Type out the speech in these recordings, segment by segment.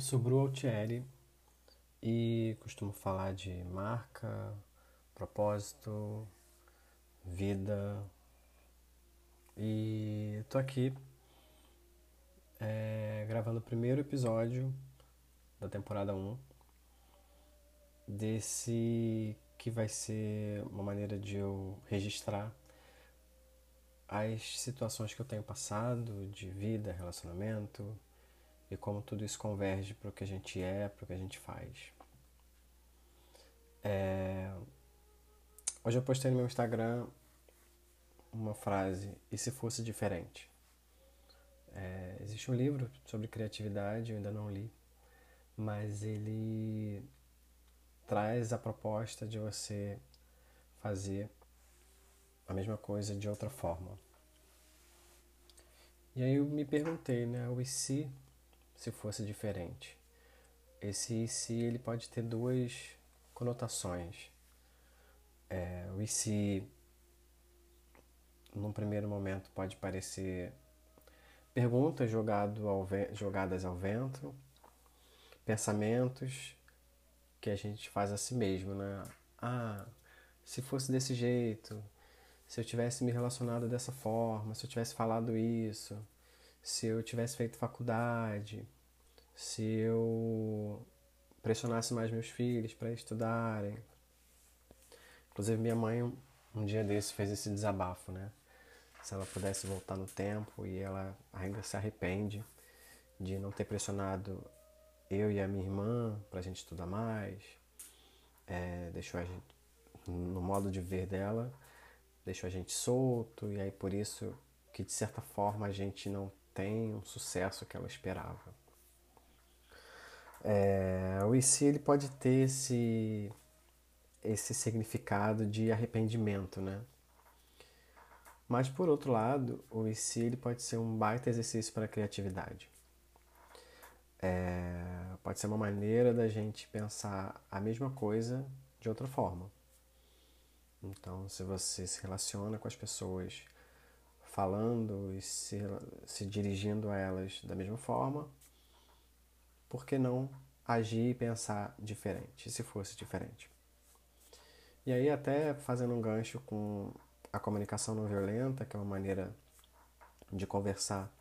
sou Bru Altieri e costumo falar de marca, propósito, vida. E tô aqui é, gravando o primeiro episódio da temporada 1 desse que vai ser uma maneira de eu registrar as situações que eu tenho passado de vida, relacionamento, e como tudo isso converge para o que a gente é, para o que a gente faz. É... Hoje eu postei no meu Instagram uma frase: e se fosse diferente? É... Existe um livro sobre criatividade, eu ainda não li, mas ele traz a proposta de você fazer a mesma coisa de outra forma. E aí eu me perguntei, né, o e se se fosse diferente. Esse se ele pode ter duas conotações. É, o e se num primeiro momento pode parecer perguntas jogado ao jogadas ao vento, pensamentos que a gente faz a si mesmo, né? Ah, se fosse desse jeito, se eu tivesse me relacionado dessa forma, se eu tivesse falado isso, se eu tivesse feito faculdade, se eu pressionasse mais meus filhos para estudarem. Inclusive minha mãe um dia desse fez esse desabafo, né? Se ela pudesse voltar no tempo e ela ainda se arrepende de não ter pressionado eu e a minha irmã para a gente estudar mais, é, deixou a gente no modo de ver dela, deixou a gente solto e aí por isso que de certa forma a gente não tem um sucesso que ela esperava. É, o IC ele pode ter esse, esse significado de arrependimento, né? Mas por outro lado, o IC ele pode ser um baita exercício para a criatividade. É, pode ser uma maneira da gente pensar a mesma coisa de outra forma. Então, se você se relaciona com as pessoas falando e se, se dirigindo a elas da mesma forma, por que não agir e pensar diferente, se fosse diferente? E aí, até fazendo um gancho com a comunicação não violenta, que é uma maneira de conversar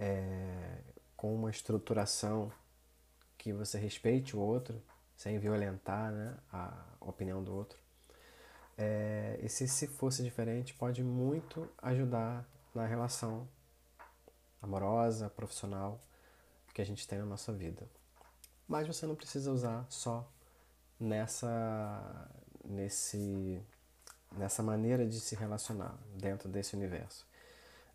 é, com uma estruturação que você respeite o outro, sem violentar né, a opinião do outro. É, e se, se fosse diferente, pode muito ajudar na relação amorosa, profissional que a gente tem na nossa vida. Mas você não precisa usar só nessa, nesse, nessa maneira de se relacionar dentro desse universo.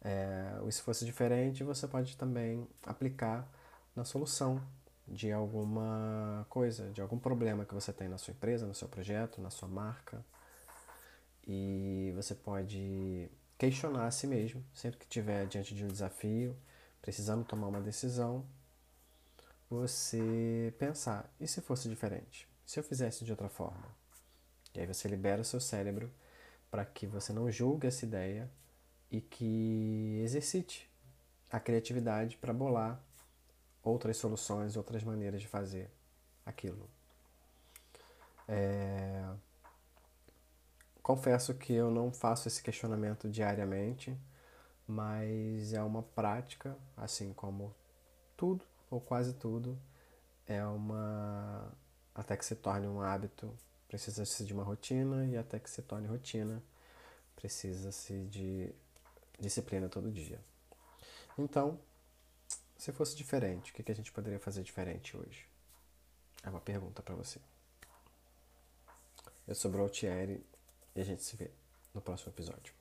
É, se fosse diferente, você pode também aplicar na solução de alguma coisa, de algum problema que você tem na sua empresa, no seu projeto, na sua marca, e você pode questionar a si mesmo, sempre que estiver diante de um desafio, precisando tomar uma decisão, você pensar: e se fosse diferente? Se eu fizesse de outra forma? E aí você libera o seu cérebro para que você não julgue essa ideia e que exercite a criatividade para bolar outras soluções, outras maneiras de fazer aquilo. É... Confesso que eu não faço esse questionamento diariamente, mas é uma prática, assim como tudo ou quase tudo é uma até que se torne um hábito, precisa-se de uma rotina e até que se torne rotina, precisa-se de disciplina todo dia. Então, se fosse diferente, o que a gente poderia fazer diferente hoje? É uma pergunta para você. Eu sou Brotieri e a gente se vê no próximo episódio.